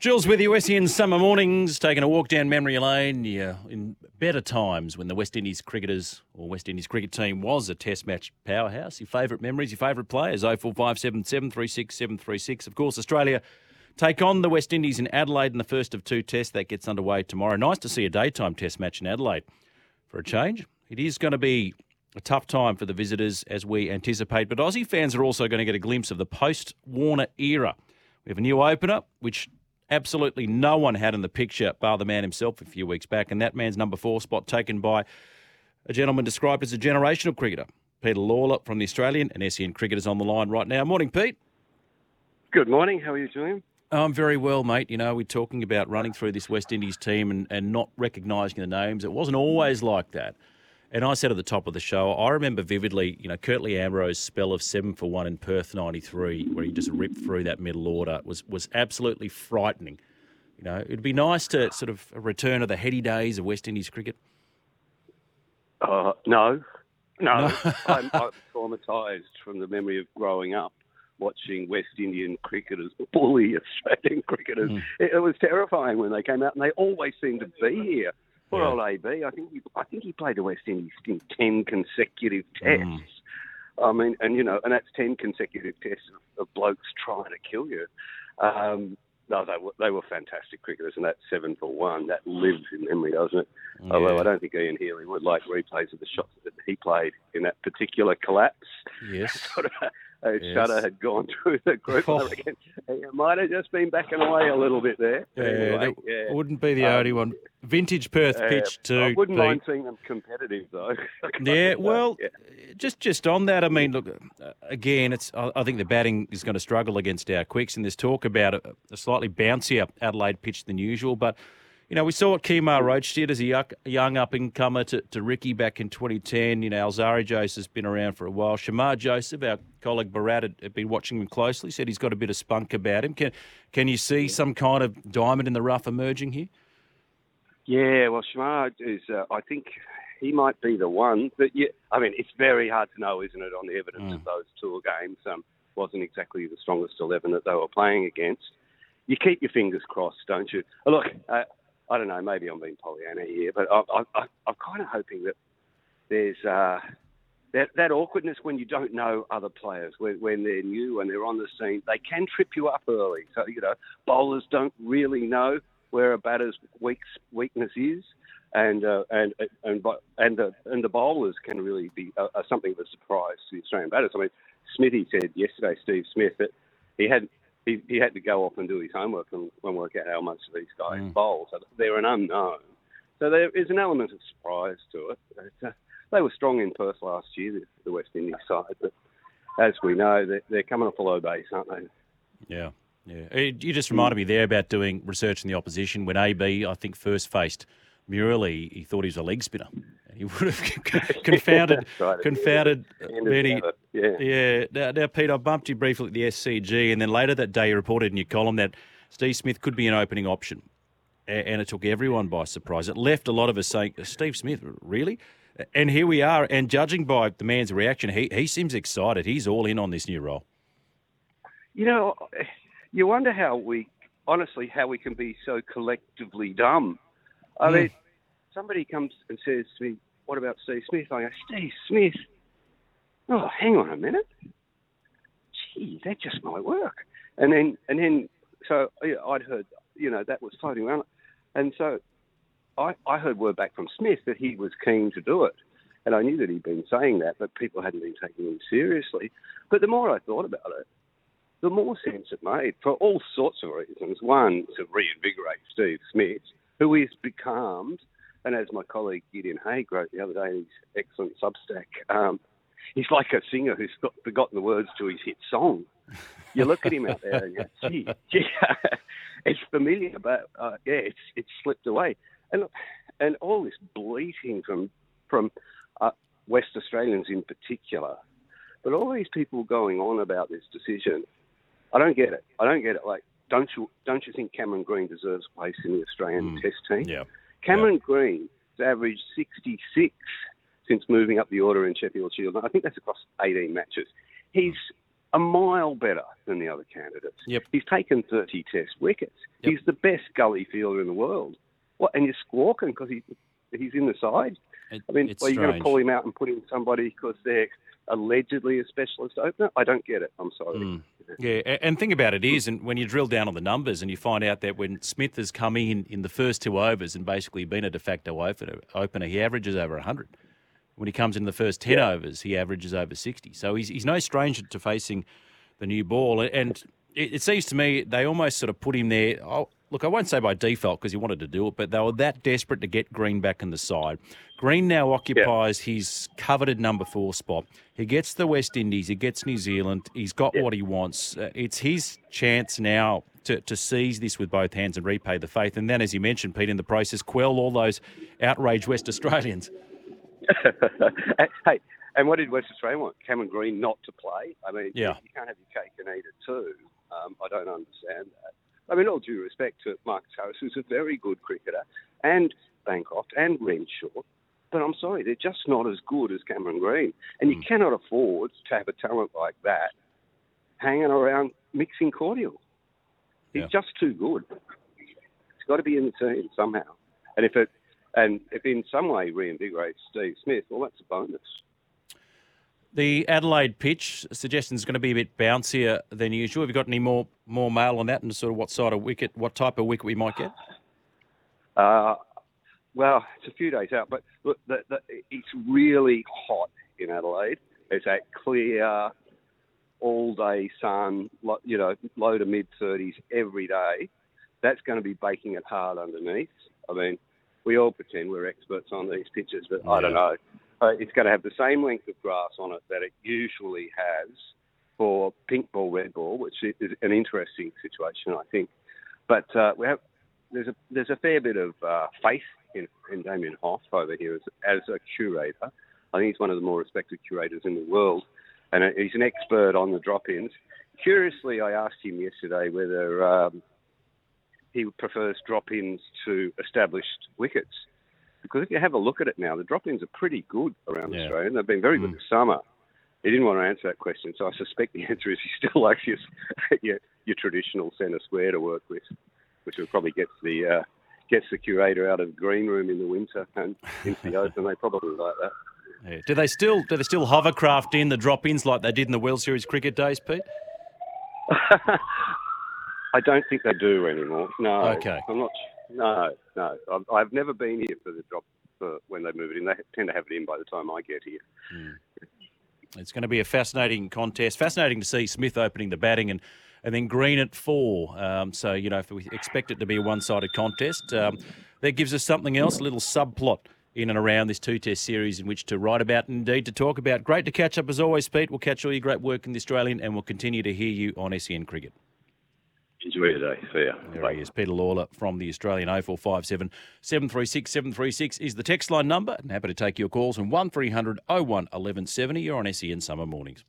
Jules with you, SEN Summer Mornings, taking a walk down memory lane. Yeah, in better times when the West Indies cricketers or West Indies cricket team was a test match powerhouse. Your favourite memories, your favourite players, 04577 36736. Of course, Australia take on the West Indies in Adelaide in the first of two tests. That gets underway tomorrow. Nice to see a daytime test match in Adelaide for a change. It is going to be a tough time for the visitors as we anticipate, but Aussie fans are also going to get a glimpse of the post Warner era. We have a new opener, which absolutely no one had in the picture, bar the man himself a few weeks back, and that man's number four spot taken by a gentleman described as a generational cricketer. Peter Lalor from the Australian and SEN Cricketers on the line right now. Morning, Pete. Good morning. How are you doing? I'm very well, mate. You know, we're talking about running through this West Indies team and, and not recognising the names. It wasn't always like that. And I said at the top of the show, I remember vividly, you know, Curtly Ambrose' spell of seven for one in Perth '93, where he just ripped through that middle order, was was absolutely frightening. You know, it'd be nice to sort of return to the heady days of West Indies cricket. Uh, no, no, I'm, I'm traumatised from the memory of growing up watching West Indian cricketers bully Australian cricketers. Mm. It, it was terrifying when they came out, and they always seemed to be here. Poor yeah. old AB. I think he, I think he played the West Indies in ten consecutive tests. Mm. I mean, and you know, and that's ten consecutive tests of, of blokes trying to kill you. Um, no, they were they were fantastic cricketers, and that seven for one that lives in memory, doesn't it? Yeah. Although I don't think Ian Healy would like replays of the shots that he played in that particular collapse. Yes. uh, yes. Shudder had gone through the group. Oh. I reckon it might have just been backing away a little bit there. Yeah, anyway, yeah. wouldn't be the um, only one. Vintage Perth uh, pitch too. I wouldn't Pete. mind seeing them competitive though. yeah, well, yeah. just just on that, I mean, look, uh, again, it's I think the batting is going to struggle against our quicks, and there's talk about a, a slightly bouncier Adelaide pitch than usual, but you know, we saw what Kemar Roach did as a young up and comer to, to Ricky back in 2010. You know, Alzarri Joseph has been around for a while. Shamar Joseph, our colleague Bharat, had, had, been watching him closely, said he's got a bit of spunk about him. Can, can you see some kind of diamond in the rough emerging here? Yeah, well, Shamar is, uh, I think he might be the one. But yeah, I mean, it's very hard to know, isn't it, on the evidence mm. of those tour games? Um, wasn't exactly the strongest 11 that they were playing against. You keep your fingers crossed, don't you? Look, uh, I don't know, maybe I'm being Pollyanna here, but I, I, I'm kind of hoping that there's uh, that, that awkwardness when you don't know other players, when, when they're new and they're on the scene. They can trip you up early. So, you know, bowlers don't really know where a batter's weak, weakness is. And uh, and and and the and the bowlers can really be uh, something of a surprise to the Australian batters. I mean, Smithy said yesterday, Steve Smith, that he had he, he had to go off and do his homework and, and work out how much these guys mm. bowl. So they're an unknown. So there is an element of surprise to it. But, uh, they were strong in Perth last year, the, the West Indies side, but as we know, they're, they're coming off a low base, aren't they? Yeah. Yeah, you just reminded me there about doing research in the opposition when AB, I think, first faced Murali. He thought he was a leg spinner. He would have confounded, right. confounded many. Yeah. yeah. Now, now, Pete, I bumped you briefly at the SCG, and then later that day you reported in your column that Steve Smith could be an opening option, and it took everyone by surprise. It left a lot of us saying, "Steve Smith, really?" And here we are. And judging by the man's reaction, he he seems excited. He's all in on this new role. You know, you wonder how we, honestly, how we can be so collectively dumb. I mm. mean, somebody comes and says to me, what about Steve Smith? I go, Steve Smith? Oh, hang on a minute. Gee, that just might work. And then, and then, so I'd heard you know, that was floating around. And so I, I heard word back from Smith that he was keen to do it. And I knew that he'd been saying that, but people hadn't been taking him seriously. But the more I thought about it, the more sense it made for all sorts of reasons. One, to reinvigorate Steve Smith, who is becalmed, and as my colleague Gideon Haigh wrote the other day in his excellent Substack, um, he's like a singer who's got, forgotten the words to his hit song. You look at him out there and you it's familiar, but uh, yeah, it's it's slipped away. And and all this bleating from from uh, West Australians in particular, but all these people going on about this decision, I don't get it. I don't get it. Like, don't you don't you think Cameron Green deserves a place in the Australian Mm. Test team? Yeah. Cameron Green has averaged 66 since moving up the order in Sheffield Shield. I think that's across 18 matches. He's a mile better than the other candidates. Yep. He's taken 30 Test wickets. Yep. He's the best gully fielder in the world. What? And you're squawking because he, he's in the side. It- I mean, are you going to pull him out and put in somebody because they're allegedly a specialist opener? I don't get it. I'm sorry. Mm. Yeah, and think about it is, and when you drill down on the numbers and you find out that when Smith has come in in the first two overs and basically been a de facto opener, opener he averages over 100. When he comes in the first 10 overs, he averages over 60. So he's, he's no stranger to facing the new ball. And it, it seems to me they almost sort of put him there. Oh, look, I won't say by default because he wanted to do it, but they were that desperate to get Green back in the side. Green now occupies his coveted number four spot. He gets the West Indies, he gets New Zealand, he's got what he wants. Uh, it's his chance now to, to seize this with both hands and repay the faith. And then, as you mentioned, Pete, in the process, quell all those outraged West Australians. hey, and what did West Australia want? Cameron Green not to play? I mean, Yeah. you can't have your cake and eat it too. Um, I don't understand that. I mean, all due respect to Marcus Harris, who's a very good cricketer, and Bancroft and Renshaw, but I'm sorry, they're just not as good as Cameron Green. And you hmm. cannot afford to have a talent like that hanging around mixing cordial. He's Yeah. just too good. He's got to be in the team somehow. And if it and if in some way reinvigorates Steve Smith, well, that's a bonus. The Adelaide pitch suggestion is going to be a bit bouncier than usual. Have you got any more more mail on that and sort of what side of wicket, what type of wicket we might get? Uh, well, it's a few days out, but look, the, the, it's really hot in Adelaide. It's that clear, all-day sun, you know, low to mid 30s every day. That's going to be baking it hard underneath. I mean, we all pretend we're experts on these pitches, but I don't know. Uh, it's going to have the same length of grass on it that it usually has for pink ball, red ball, which is an interesting situation, I think. But uh, have there's a there's a fair bit of uh, faith in, in Damian Hough over here as, as a curator. I think he's one of the more respected curators in the world, and uh, he's an expert on the drop-ins. Curiously, I asked him yesterday whether um, he prefers drop-ins to established wickets, because if you have a look at it now, the drop-ins are pretty good around Yeah. Australia, and they've been very good this summer. He didn't want to answer that question, so I suspect the answer is he still likes his, your, your traditional centre square to work with, which will probably gets the uh, gets the curator out of the green room in the winter and into the open. They probably like that. Yeah. Do they still do they still hovercraft in the drop-ins like they did in the World Series cricket days, Pete? I don't think they do anymore. No. Okay. I'm not. No, no. I've, I've never been here for the drop for when they move it in. They tend to have it in by the time I get here. It's going to be a fascinating contest. Fascinating to see Smith opening the batting and, and then Green at four. Um, so, you know, if we expect it to be a one sided contest, um, that gives us something else, a little subplot in and around this two test series in which to write about and indeed to talk about. Great to catch up as always, Pete. We'll catch all your great work in the Australian and we'll continue to hear you on SEN Cricket. Enjoy your day. There he is, Peter Lalor from the Australian 0457 736 736 is the text line number. And happy to take your calls on 1300 01 1170. You're on SEN Summer Mornings.